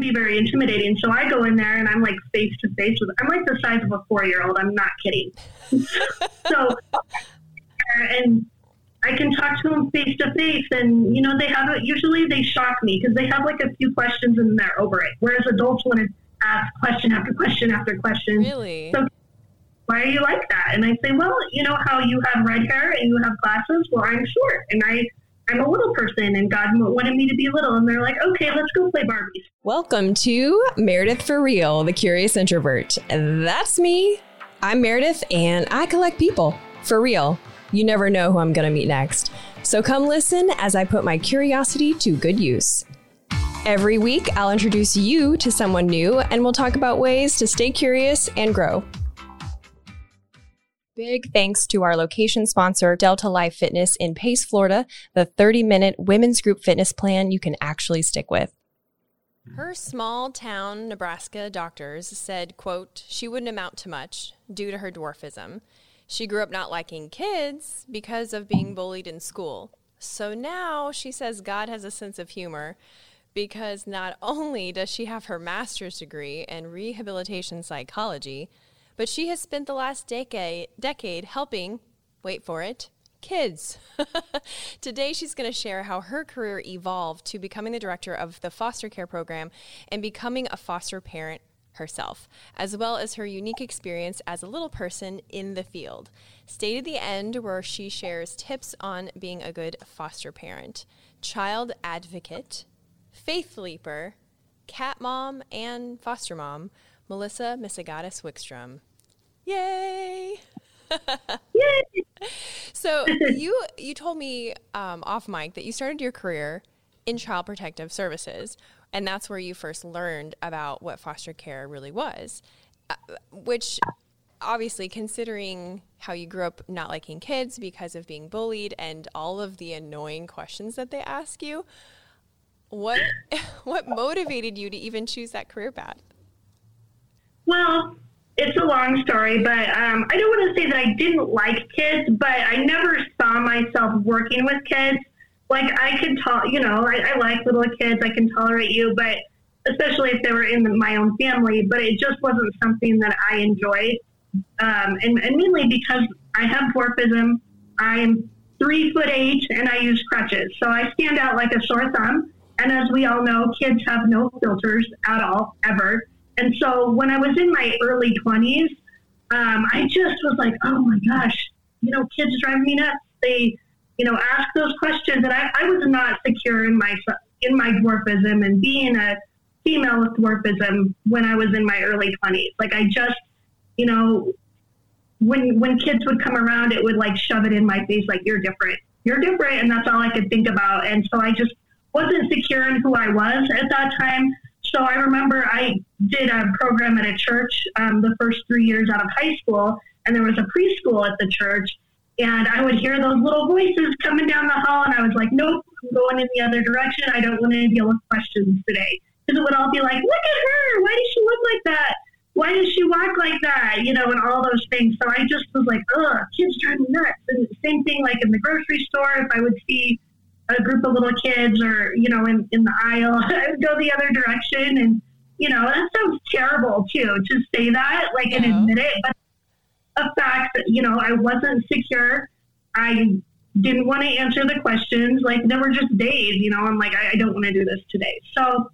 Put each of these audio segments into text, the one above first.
can be very intimidating. So I go in there and I'm like face to face with. I'm like the size of a four year old. I'm not kidding. so and I can talk to them face to face, and you know they have it. Usually they shock me because they have like a few questions and they're over it. Whereas adults want to ask question after question after question. Really? So why are you like that? And I say, well, you know how you have red hair and you have glasses. Well, I'm short and I I'm a little person and God wanted me to be little. And they're like, okay, let's go play Barbies. Welcome to Meredith for Real, the Curious Introvert. That's me. I'm Meredith and I collect people for real. You never know who I'm going to meet next. So come listen as I put my curiosity to good use. Every week, I'll introduce you to someone new and we'll talk about ways to stay curious and grow. Big thanks to our location sponsor, Delta Life Fitness in Pace, Florida, the 30 minute women's group fitness plan you can actually stick with. Her small town Nebraska doctors said, quote, she wouldn't amount to much due to her dwarfism. She grew up not liking kids because of being bullied in school. So now she says God has a sense of humor because not only does she have her master's degree in rehabilitation psychology, but she has spent the last decade decade helping, wait for it, kids. Today she's going to share how her career evolved to becoming the director of the foster care program and becoming a foster parent herself, as well as her unique experience as a little person in the field. Stay to the end where she shares tips on being a good foster parent, child advocate, faith leaper, cat mom, and foster mom, Melissa Misegadis Wickstrom. Yay! Yay! So you you told me um, off mic that you started your career in child protective services, and that's where you first learned about what foster care really was, uh, which obviously considering how you grew up not liking kids because of being bullied and all of the annoying questions that they ask you what what motivated you to even choose that career path well it's a long story but um, i don't want to say that i didn't like kids but i never saw myself working with kids like I can talk, you know, I, I like little kids. I can tolerate you, but especially if they were in the, my own family. But it just wasn't something that I enjoyed, um, and, and mainly because I have dwarfism. I am three foot eight, and I use crutches, so I stand out like a sore thumb. And as we all know, kids have no filters at all, ever. And so when I was in my early 20s, um, I just was like, oh my gosh, you know, kids drive me nuts. They you know, ask those questions. And I, I was not secure in my in my dwarfism and being a female with dwarfism when I was in my early twenties. Like I just, you know, when when kids would come around, it would like shove it in my face, like you're different, you're different, and that's all I could think about. And so I just wasn't secure in who I was at that time. So I remember I did a program at a church um, the first three years out of high school, and there was a preschool at the church. And I would hear those little voices coming down the hall, and I was like, nope, I'm going in the other direction. I don't want to deal with questions today. Because it would all be like, look at her. Why does she look like that? Why does she walk like that? You know, and all those things. So I just was like, ugh, kids drive me nuts. And same thing like in the grocery store, if I would see a group of little kids or, you know, in, in the aisle, I would go the other direction. And, you know, that sounds terrible too, to say that, like, and admit it. But a fact that, you know, I wasn't secure. I didn't want to answer the questions. Like, there were just days, you know, I'm like, I, I don't want to do this today. So,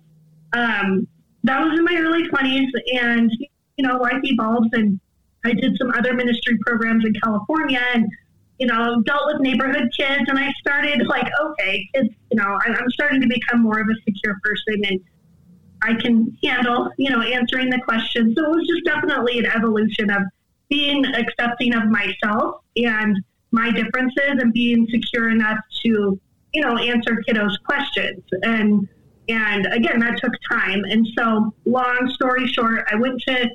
um, that was in my early 20s. And, you know, life evolves. And I did some other ministry programs in California and, you know, dealt with neighborhood kids. And I started like, okay, kids, you know, I'm starting to become more of a secure person and I can handle, you know, answering the questions. So it was just definitely an evolution of being accepting of myself and my differences and being secure enough to, you know, answer kiddos' questions. And and again, that took time. And so, long story short, I went to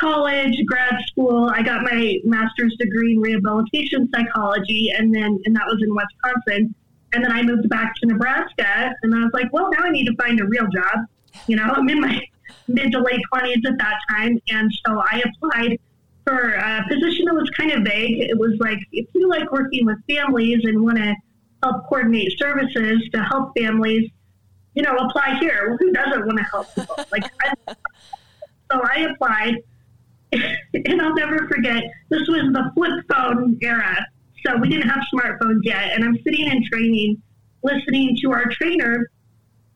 college, grad school. I got my master's degree in rehabilitation psychology, and then and that was in Wisconsin. And then I moved back to Nebraska, and I was like, well, now I need to find a real job. You know, I'm in my mid to late twenties at that time, and so I applied for a position that was kind of vague. It was like, if you like working with families and want to help coordinate services to help families, you know, apply here. Well, who doesn't want to help people? Like, I, so I applied, and I'll never forget. This was the flip phone era, so we didn't have smartphones yet. And I'm sitting in training, listening to our trainer,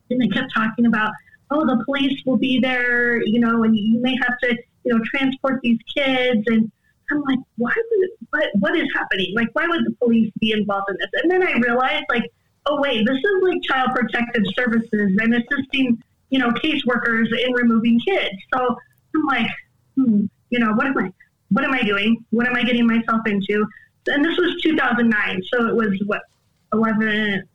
and they kept talking about, oh, the police will be there, you know, and you may have to, you know, transport these kids. And I'm like, why would what what is happening? Like, why would the police be involved in this? And then I realized, like, oh wait, this is like child protective services and assisting, you know, caseworkers in removing kids. So I'm like, hmm, you know, what am I what am I doing? What am I getting myself into? And this was 2009, so it was what 11.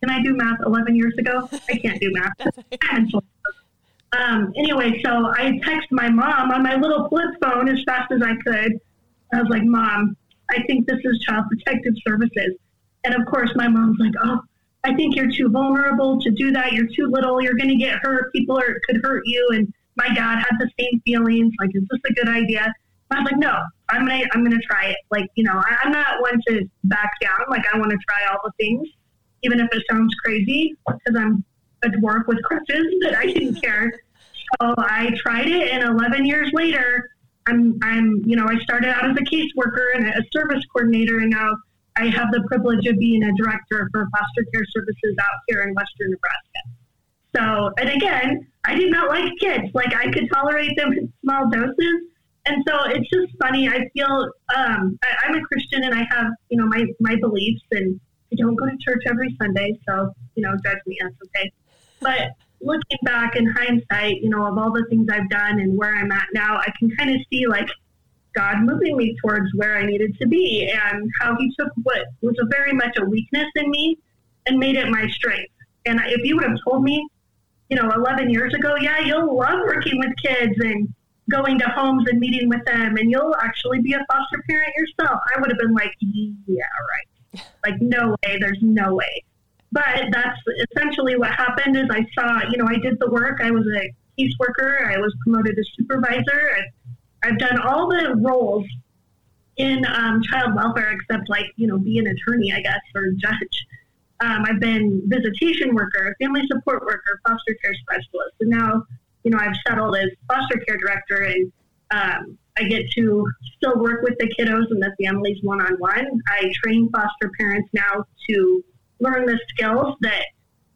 Can I do math? 11 years ago? I can't do math. um, anyway, so I text my mom on my little flip phone as fast as I could. I was like, Mom, I think this is Child Protective Services. And of course, my mom's like, oh, I think you're too vulnerable to do that. You're too little. You're going to get hurt. People are, could hurt you. And my dad had the same feelings. Like, is this a good idea? I was like, no, I'm gonna, I'm gonna try it. Like, you know, I, I'm not one to back down. Like, I want to try all the things, even if it sounds crazy, because I'm a dwarf with crutches. But I didn't care. So I tried it, and 11 years later, I'm, I'm, you know, I started out as a caseworker and a service coordinator, and now I have the privilege of being a director for foster care services out here in Western Nebraska. So, and again, I did not like kids. Like I could tolerate them in small doses. And so it's just funny. I feel um, I, I'm a Christian and I have, you know, my, my beliefs and I don't go to church every Sunday. So, you know, judge me. That's okay. But looking back in hindsight, you know, of all the things I've done and where I'm at now, I can kind of see like God moving me towards where I needed to be and how He took what was very much a weakness in me and made it my strength. And if you would have told me, you know, 11 years ago, yeah, you'll love working with kids and going to homes and meeting with them, and you'll actually be a foster parent yourself, I would have been like, yeah, right. Like, no way, there's no way. But that's essentially what happened is I saw, you know, I did the work. I was a caseworker. I was promoted to supervisor. I I've done all the roles in um, child welfare except like you know be an attorney I guess or judge. Um, I've been visitation worker, family support worker, foster care specialist, and now you know I've settled as foster care director, and um, I get to still work with the kiddos and the families one on one. I train foster parents now to learn the skills that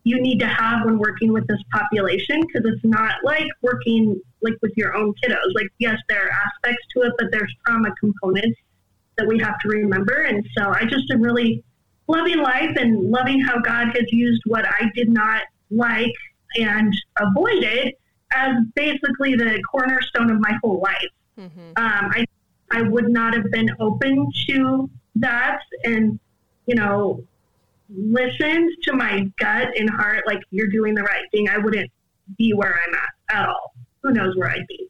you need to have when working with this population because it's not like working like with your own kiddos. Like, yes, there are aspects to it, but there's trauma components that we have to remember. And so I just am really loving life and loving how God has used what I did not like and avoided as basically the cornerstone of my whole life. Mm-hmm. Um, I I would not have been open to that, and you know, listened to my gut and heart, like you're doing the right thing. I wouldn't be where I'm at at all who knows where I'd be.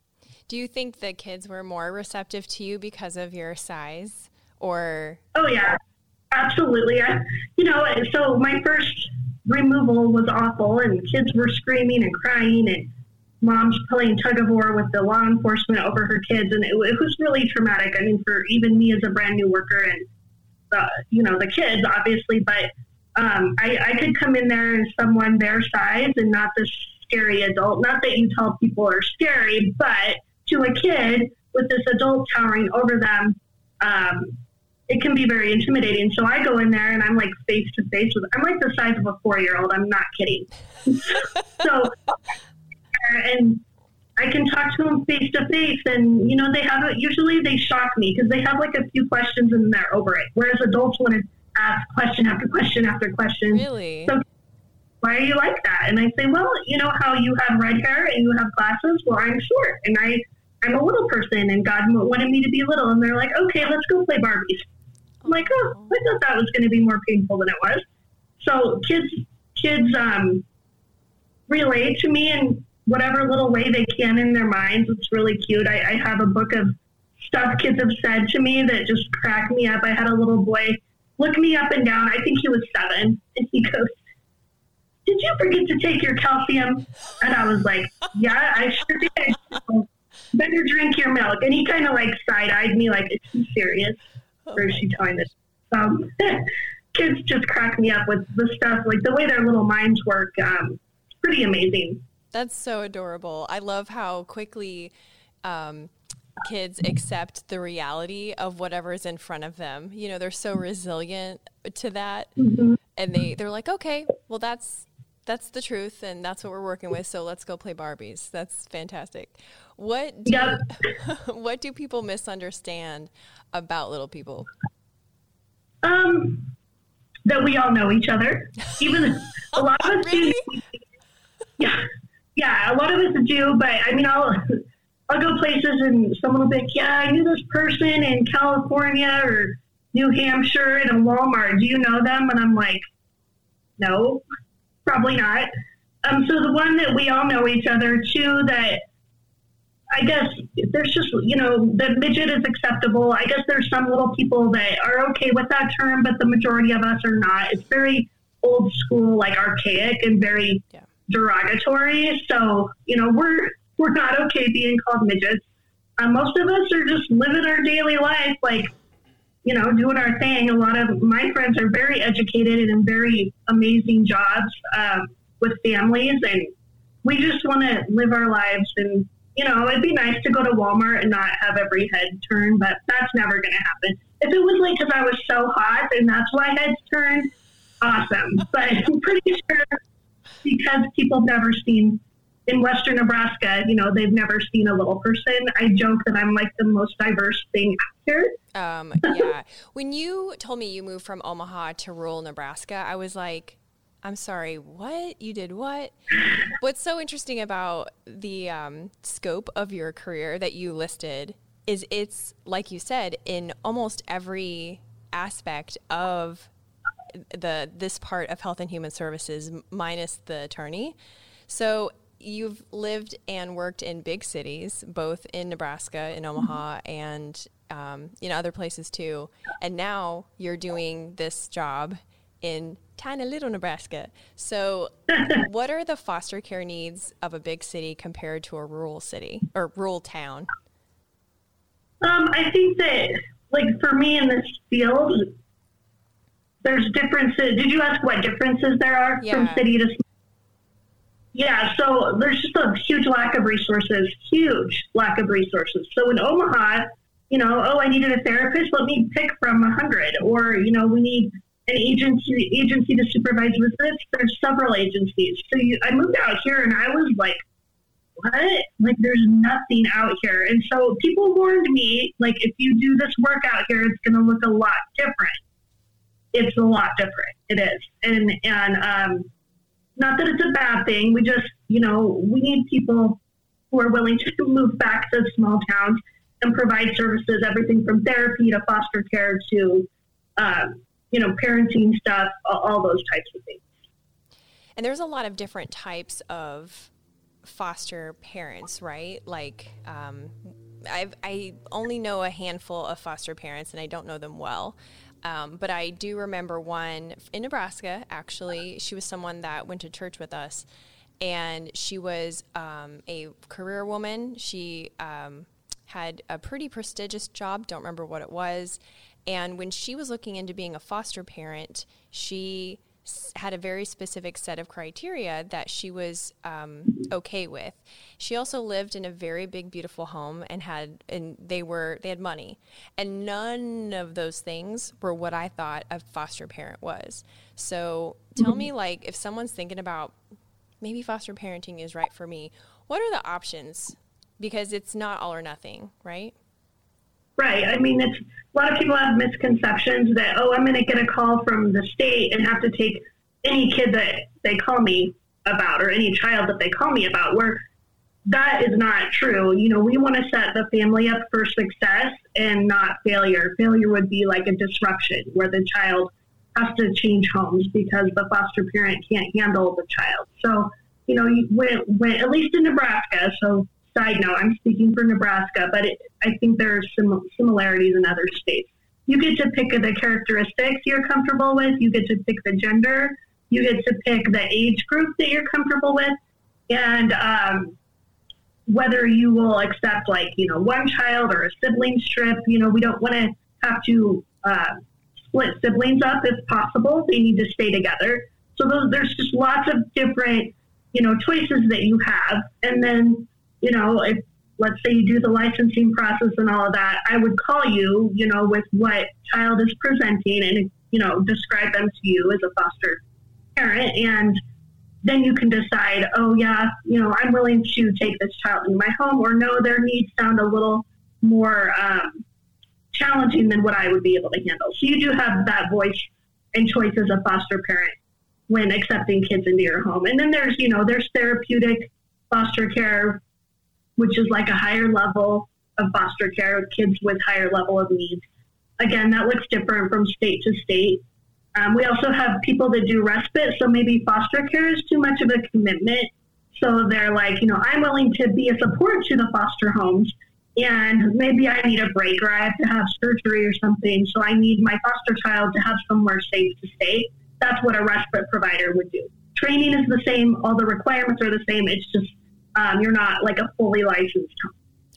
Do you think the kids were more receptive to you because of your size or? Oh, yeah, absolutely. I, you know, so my first removal was awful and kids were screaming and crying and mom's playing tug of war with the law enforcement over her kids. And it, it was really traumatic. I mean, for even me as a brand new worker and, uh, you know, the kids, obviously, but um, I, I could come in there as someone their size and not this scary adult. Not that you tell people are scary, but to a kid with this adult towering over them, um, it can be very intimidating. So I go in there and I'm like face to face with. I'm like the size of a four year old. I'm not kidding. so, and I can talk to them face to face, and you know they have it. Usually they shock me because they have like a few questions and they're over it. Whereas adults want to ask question after question after question. Really? So why are you like that? And I say, well, you know how you have red hair and you have glasses? Well, I'm short and I, I'm a little person and God wanted me to be little. And they're like, okay, let's go play Barbies. I'm like, oh, I thought that was going to be more painful than it was. So kids, kids, um, relate to me in whatever little way they can in their minds. It's really cute. I, I have a book of stuff kids have said to me that just crack me up. I had a little boy look me up and down. I think he was seven, and he goes, did you forget to take your calcium? And I was like, yeah, I sure did. better drink your milk. And he kind of like side eyed me, like, is she serious? Or is she telling this? Um, kids just crack me up with the stuff, like the way their little minds work. Um, pretty amazing. That's so adorable. I love how quickly um, kids accept the reality of whatever is in front of them. You know, they're so resilient to that, mm-hmm. and they they're like, okay, well that's that's the truth, and that's what we're working with. So let's go play Barbies. That's fantastic. What do, yep. what do people misunderstand about little people? Um, that we all know each other. Even a lot of us really? do. Yeah, yeah, a lot of us do. But I mean, I'll I'll go places and someone will be like, "Yeah, I knew this person in California or New Hampshire in a Walmart. Do you know them?" And I'm like, "No, probably not." Um, so the one that we all know each other too. That I guess there's just you know the midget is acceptable. I guess there's some little people that are okay with that term, but the majority of us are not. It's very old school, like archaic, and very yeah. derogatory. So you know we're we're not okay being called midgets. Uh, most of us are just living our daily life, like, you know, doing our thing. A lot of my friends are very educated and in very amazing jobs um, with families, and we just want to live our lives. And, you know, it'd be nice to go to Walmart and not have every head turn, but that's never going to happen. If it was like because I was so hot and that's why heads turned, awesome. But I'm pretty sure because people never seen in Western Nebraska, you know, they've never seen a little person. I joke that I'm like the most diverse thing here. Um, yeah. when you told me you moved from Omaha to rural Nebraska, I was like, I'm sorry, what? You did what? What's so interesting about the um, scope of your career that you listed is it's, like you said, in almost every aspect of the this part of health and human services minus the attorney. So you've lived and worked in big cities, both in Nebraska, in Omaha, and um, in other places too. And now you're doing this job in tiny little Nebraska. So, what are the foster care needs of a big city compared to a rural city or rural town? Um, I think that, like for me in this field, there's differences. Did you ask what differences there are yeah. from city to city? yeah, so there's just a huge lack of resources, huge lack of resources. So in Omaha, you know, oh, I needed a therapist. Let me pick from a hundred, or you know, we need an agency agency to supervise visits. There's several agencies. So you, I moved out here, and I was like, what? Like, there's nothing out here. And so people warned me, like, if you do this work out here, it's going to look a lot different. It's a lot different. It is, and and um not that it's a bad thing. We just, you know, we need people who are willing to move back to small towns and provide services, everything from therapy to foster care to, um, you know, parenting stuff, all those types of things. And there's a lot of different types of foster parents, right? Like, um, I've, I only know a handful of foster parents and I don't know them well. Um, but I do remember one in Nebraska, actually. She was someone that went to church with us, and she was um, a career woman. She um, had a pretty prestigious job, don't remember what it was. And when she was looking into being a foster parent, she had a very specific set of criteria that she was um, okay with. She also lived in a very big, beautiful home and had and they were they had money, and none of those things were what I thought a foster parent was. So tell me, like, if someone's thinking about maybe foster parenting is right for me, what are the options? Because it's not all or nothing, right? Right. I mean, it's a lot of people have misconceptions that oh, I'm going to get a call from the state and have to take any kid that they call me about or any child that they call me about. Where that is not true. You know, we want to set the family up for success and not failure. Failure would be like a disruption where the child has to change homes because the foster parent can't handle the child. So, you know, when, when at least in Nebraska, so side note, I'm speaking for Nebraska, but it, I think there are some similarities in other states. You get to pick the characteristics you're comfortable with. You get to pick the gender. You get to pick the age group that you're comfortable with, and um, whether you will accept like you know one child or a sibling strip. You know, we don't want to have to uh, split siblings up if possible. They need to stay together. So those, there's just lots of different you know, choices that you have. And then, you know, if let's say you do the licensing process and all of that, I would call you, you know, with what child is presenting and, you know, describe them to you as a foster parent. And then you can decide, oh, yeah, you know, I'm willing to take this child in my home, or no, their needs sound a little more um, challenging than what I would be able to handle. So you do have that voice and choice as a foster parent when accepting kids into your home. And then there's, you know, there's therapeutic foster care, which is like a higher level of foster care of kids with higher level of needs. Again, that looks different from state to state. Um, we also have people that do respite, so maybe foster care is too much of a commitment. So they're like, you know, I'm willing to be a support to the foster homes, and maybe I need a break or I have to have surgery or something. So I need my foster child to have somewhere safe to stay that's what a respite provider would do. Training is the same, all the requirements are the same. It's just um, you're not like a fully licensed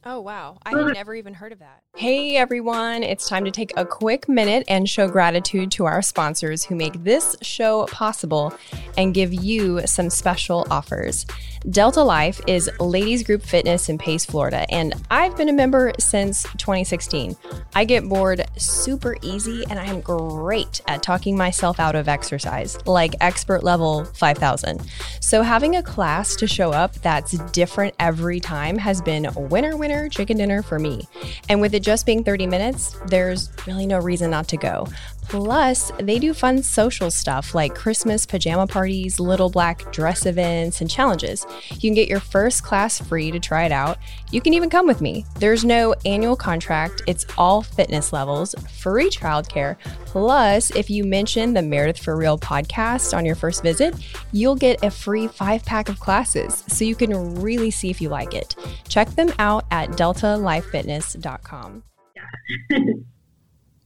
Oh, wow. I had never even heard of that. Hey, everyone. It's time to take a quick minute and show gratitude to our sponsors who make this show possible and give you some special offers. Delta Life is ladies group fitness in Pace, Florida, and I've been a member since 2016. I get bored super easy and I am great at talking myself out of exercise, like expert level 5000. So having a class to show up that's different every time has been winner winner chicken dinner for me. And with it just being 30 minutes, there's really no reason not to go. Plus, they do fun social stuff like Christmas pajama parties, little black dress events, and challenges. You can get your first class free to try it out. You can even come with me. There's no annual contract, it's all fitness levels, free childcare. Plus, if you mention the Meredith for Real podcast on your first visit, you'll get a free five pack of classes so you can really see if you like it. Check them out at deltalifefitness.com. Yeah.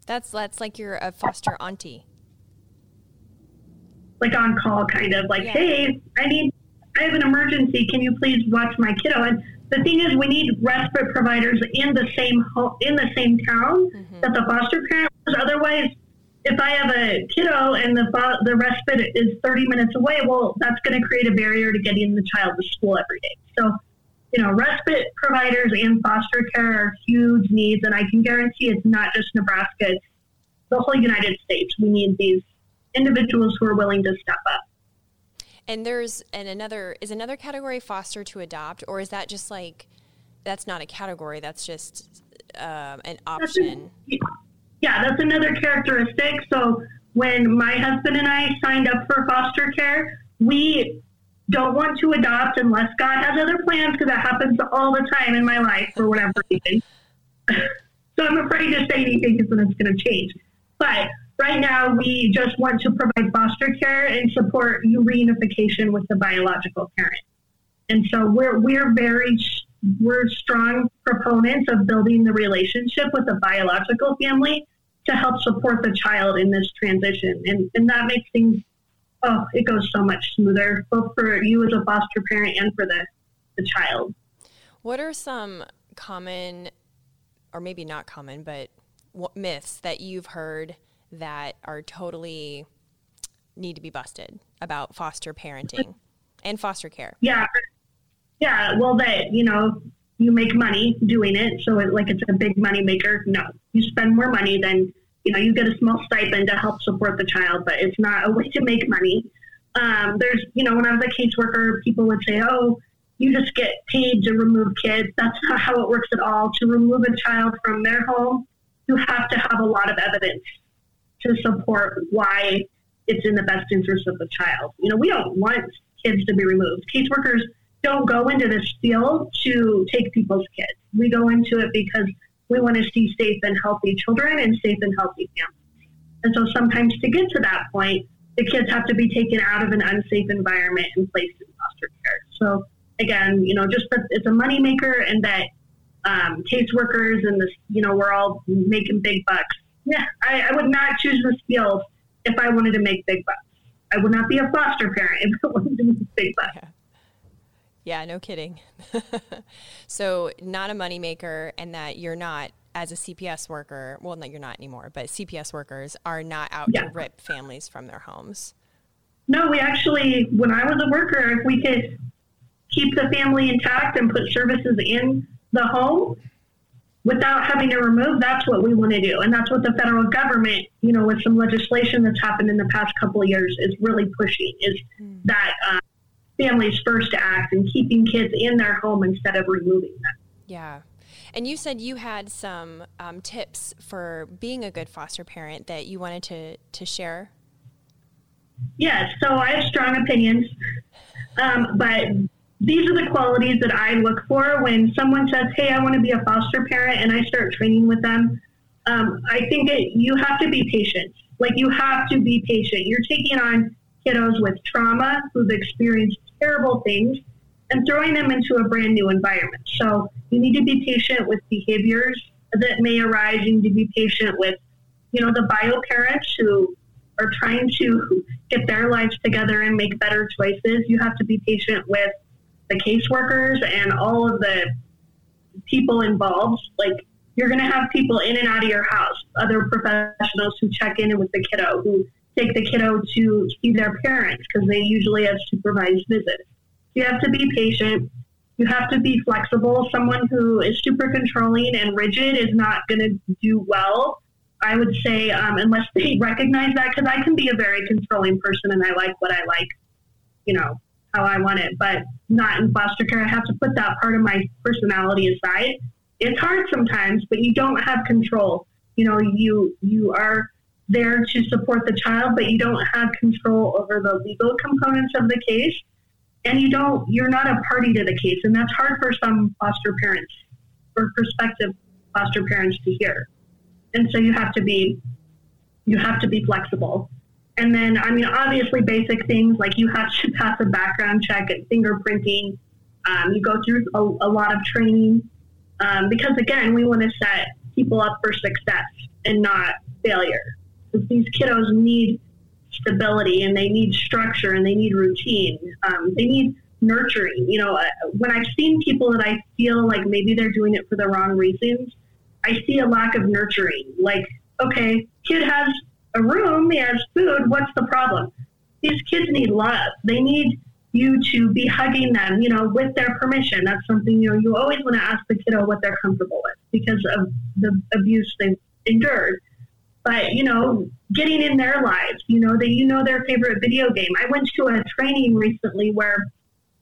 That's that's like you're a foster auntie. Like on call, kind of like, yeah. hey, I need, I have an emergency. Can you please watch my kiddo? And the thing is, we need respite providers in the same ho- in the same town mm-hmm. that the foster parent was. Otherwise, if I have a kiddo and the fo- the respite is 30 minutes away, well, that's going to create a barrier to getting the child to school every day. So you know, respite providers and foster care are huge needs, and I can guarantee it's not just Nebraska; it's the whole United States. We need these individuals who are willing to step up. And there's and another is another category foster to adopt, or is that just like that's not a category? That's just um, an option. A, yeah, that's another characteristic. So when my husband and I signed up for foster care, we don't want to adopt unless God has other plans because that happens all the time in my life for whatever reason. so I'm afraid to say anything because then it's going to change. But right now, we just want to provide foster care and support reunification with the biological parent. And so we're we're very we're strong proponents of building the relationship with the biological family to help support the child in this transition, and and that makes things oh, it goes so much smoother, both for you as a foster parent and for the, the child. What are some common, or maybe not common, but myths that you've heard that are totally need to be busted about foster parenting and foster care? Yeah. Yeah. Well, that, you know, you make money doing it. So it, like it's a big money maker. No, you spend more money than you know, you get a small stipend to help support the child, but it's not a way to make money. Um, there's, you know, when I was a caseworker, people would say, oh, you just get paid to remove kids. That's not how it works at all. To remove a child from their home, you have to have a lot of evidence to support why it's in the best interest of the child. You know, we don't want kids to be removed. Caseworkers don't go into this field to take people's kids. We go into it because we want to see safe and healthy children and safe and healthy families. And so sometimes to get to that point, the kids have to be taken out of an unsafe environment and placed in foster care. So again, you know, just that it's a moneymaker and that um, caseworkers and this, you know, we're all making big bucks. Yeah, I, I would not choose this field if I wanted to make big bucks. I would not be a foster parent if I wanted to make big bucks. Yeah. Yeah, no kidding. so, not a moneymaker, and that you're not, as a CPS worker, well, no, you're not anymore, but CPS workers are not out yeah. to rip families from their homes. no, we actually, when I was a worker, if we could keep the family intact and put services in the home without having to remove, that's what we want to do. And that's what the federal government, you know, with some legislation that's happened in the past couple of years is really pushing is mm. that uh, families first act and keeping kids in their home instead of removing them. Yeah. And you said you had some um, tips for being a good foster parent that you wanted to, to share. Yes, so I have strong opinions, um, but these are the qualities that I look for when someone says, "Hey, I want to be a foster parent," and I start training with them. Um, I think it, you have to be patient. Like you have to be patient. You're taking on kiddos with trauma who've experienced terrible things and throwing them into a brand new environment. So you need to be patient with behaviors that may arise. You need to be patient with, you know, the bio parents who are trying to get their lives together and make better choices. You have to be patient with the caseworkers and all of the people involved. Like you're going to have people in and out of your house, other professionals who check in with the kiddo, who take the kiddo to see their parents because they usually have supervised visits. You have to be patient. You have to be flexible. Someone who is super controlling and rigid is not going to do well. I would say, um, unless they recognize that, because I can be a very controlling person and I like what I like, you know, how I want it, but not in foster care. I have to put that part of my personality aside. It's hard sometimes, but you don't have control. You know, you you are there to support the child, but you don't have control over the legal components of the case. And you don't you're not a party to the case. And that's hard for some foster parents or prospective foster parents to hear. And so you have to be you have to be flexible. And then i mean obviously basic things like you have to pass a background check at fingerprinting. Um, you go through a, a lot of training. Um, because again we want to set people up for success and not failure these kiddos need stability and they need structure and they need routine. Um, they need nurturing. You know, uh, when I've seen people that I feel like maybe they're doing it for the wrong reasons, I see a lack of nurturing. Like, okay, kid has a room, he has food. What's the problem? These kids need love. They need you to be hugging them, you know, with their permission. That's something, you know, you always want to ask the kiddo what they're comfortable with because of the abuse they've endured but you know, getting in their lives, you know, that you know their favorite video game. I went to a training recently where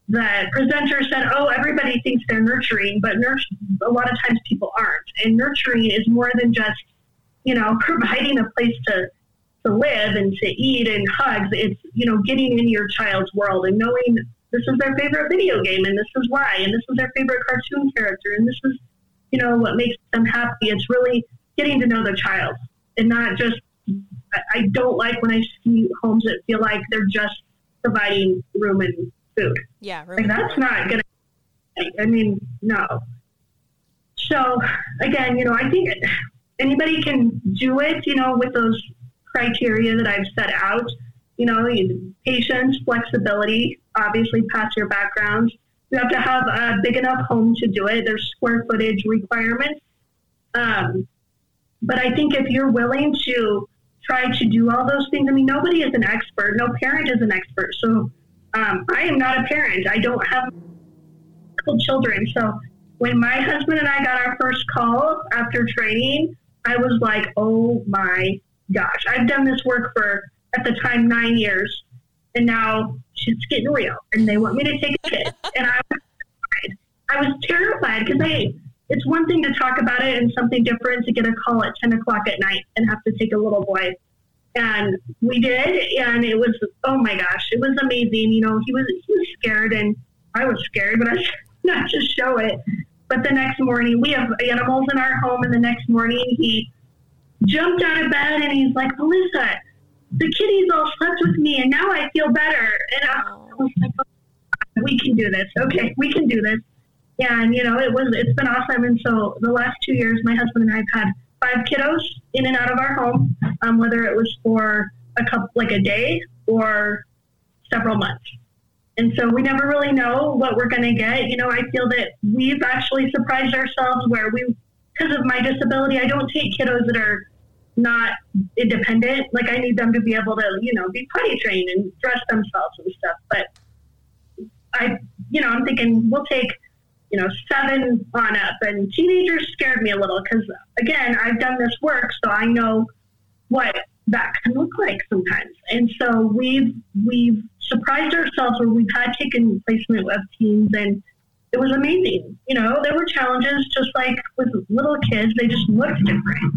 the presenter said, "Oh, everybody thinks they're nurturing, but nurture a lot of times people aren't. And nurturing is more than just, you know, providing a place to to live and to eat and hugs. It's you know, getting in your child's world and knowing this is their favorite video game and this is why and this is their favorite cartoon character and this is, you know, what makes them happy. It's really getting to know the child and not just. I don't like when I see homes that feel like they're just providing room and food. Yeah, like that's not gonna. I mean, no. So again, you know, I think anybody can do it. You know, with those criteria that I've set out. You know, patience, flexibility, obviously past your background. You have to have a big enough home to do it. There's square footage requirements. Um, but I think if you're willing to try to do all those things, I mean, nobody is an expert. No parent is an expert. So um, I am not a parent. I don't have children. So when my husband and I got our first call after training, I was like, oh my gosh, I've done this work for, at the time, nine years. And now it's getting real. And they want me to take a kid. and I was terrified. I was terrified because I, it's one thing to talk about it and something different to get a call at 10 o'clock at night and have to take a little boy. And we did, and it was oh my gosh, it was amazing. You know, he was he was scared, and I was scared, but I not to show it. But the next morning, we have animals in our home, and the next morning he jumped out of bed and he's like, Melissa, the kitties all slept with me, and now I feel better. And I was like, oh, we can do this. Okay, we can do this and you know it was it's been awesome and so the last two years my husband and i've had five kiddos in and out of our home um, whether it was for a couple like a day or several months and so we never really know what we're going to get you know i feel that we've actually surprised ourselves where we because of my disability i don't take kiddos that are not independent. Like I need them to be able to, you know, be potty trained and dress themselves and stuff. But I, you know, I'm thinking we'll take, you know, seven on up. And teenagers scared me a little because, again, I've done this work, so I know what that can look like sometimes. And so we've we've surprised ourselves where we've had taken placement of teens and it was amazing. You know, there were challenges just like with little kids, they just looked different.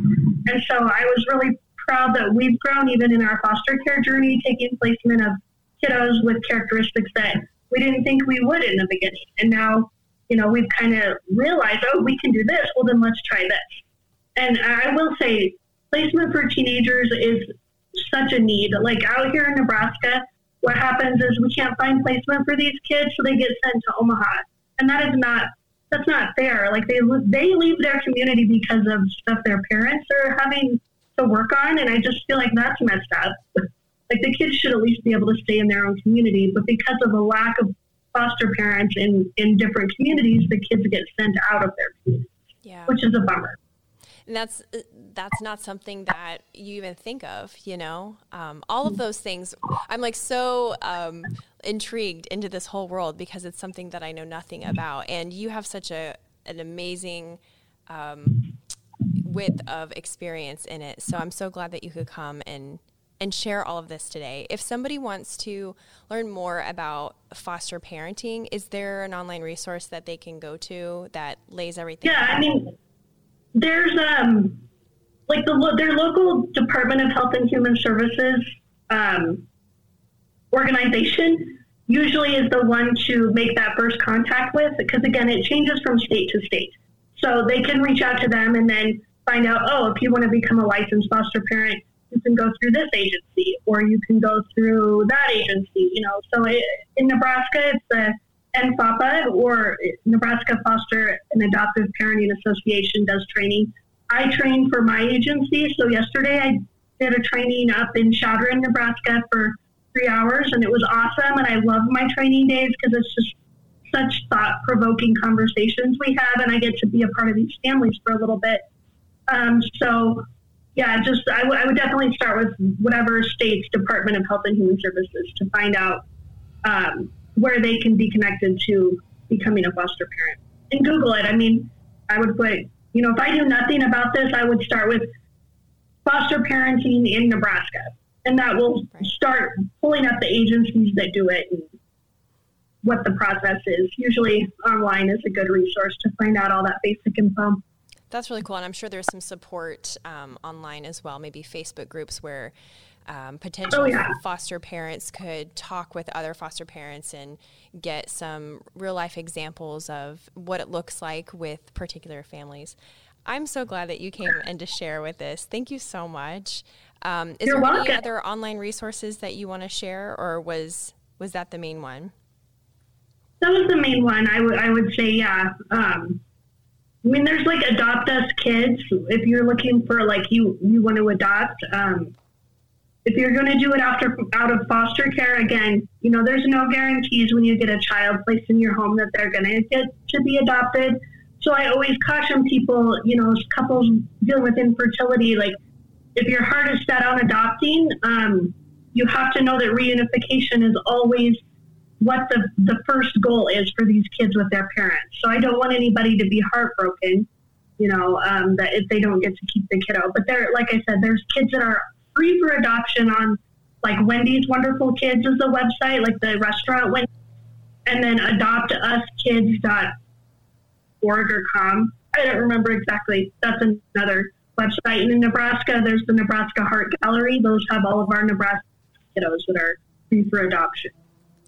And so I was really proud that we've grown even in our foster care journey, taking placement of kiddos with characteristics that we didn't think we would in the beginning. And now, you know, we've kind of realized, oh, we can do this. Well, then let's try this. And I will say, placement for teenagers is such a need. Like out here in Nebraska, what happens is we can't find placement for these kids, so they get sent to Omaha and that is not that's not fair. Like they they leave their community because of stuff their parents are having to work on, and I just feel like that's messed up. Like the kids should at least be able to stay in their own community, but because of a lack of foster parents in in different communities, the kids get sent out of their yeah. which is a bummer. And that's that's not something that you even think of you know? Um, all of those things i'm like so um, intrigued into this whole world because it's something that i know nothing about. And you have such a an amazing um, width of experience in it. So i'm so glad that you could come and and share all of this today. If somebody wants to learn more about foster parenting, is there an online resource that they can go to that lays everything? Yeah, out? I mean, there's um like the their local Department of Health and Human Services um, organization usually is the one to make that first contact with because again it changes from state to state so they can reach out to them and then find out oh if you want to become a licensed foster parent you can go through this agency or you can go through that agency you know so it, in nebraska it's the NFAPA or Nebraska Foster and Adoptive Parenting Association does training. I train for my agency. So yesterday I did a training up in Chadron, Nebraska for three hours and it was awesome. And I love my training days because it's just such thought provoking conversations we have. And I get to be a part of these families for a little bit. Um, so yeah, just I, w- I would definitely start with whatever state's Department of Health and Human Services to find out um, where they can be connected to becoming a foster parent. And Google it. I mean, I would put, you know, if I knew nothing about this, I would start with foster parenting in Nebraska. And that will start pulling up the agencies that do it and what the process is. Usually online is a good resource to find out all that basic info. That's really cool. And I'm sure there's some support um, online as well, maybe Facebook groups where um, potential oh, yeah. foster parents could talk with other foster parents and get some real life examples of what it looks like with particular families. I'm so glad that you came and to share with us. Thank you so much. Um, is You're there welcome. any other online resources that you want to share, or was was that the main one? That was the main one. I would I would say yeah. Um, I mean, there's like Adopt Us Kids. If you're looking for like you you want to adopt, um, if you're going to do it after out of foster care, again, you know, there's no guarantees when you get a child placed in your home that they're going to get to be adopted. So I always caution people, you know, couples dealing with infertility, like if your heart is set on adopting, um, you have to know that reunification is always what the, the first goal is for these kids with their parents. So I don't want anybody to be heartbroken, you know, um, that if they don't get to keep the kiddo. But there, like I said, there's kids that are free for adoption on like Wendy's Wonderful Kids is the website, like the restaurant went, and then adoptuskids.org or com. I don't remember exactly. That's another website. And in Nebraska, there's the Nebraska Heart Gallery. Those have all of our Nebraska kiddos that are free for adoption.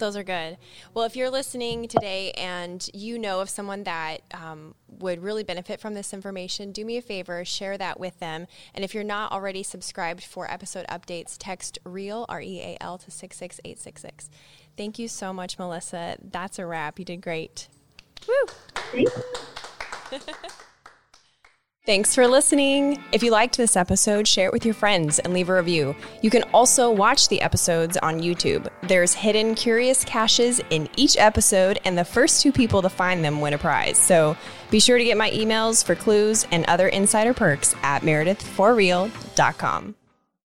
Those are good. Well, if you're listening today and you know of someone that um, would really benefit from this information, do me a favor, share that with them. And if you're not already subscribed for episode updates, text REAL, R E A L, to 66866. Thank you so much, Melissa. That's a wrap. You did great. Woo! Thanks for listening. If you liked this episode, share it with your friends and leave a review. You can also watch the episodes on YouTube. There's hidden curious caches in each episode, and the first two people to find them win a prize. So be sure to get my emails for clues and other insider perks at meredithforreal.com.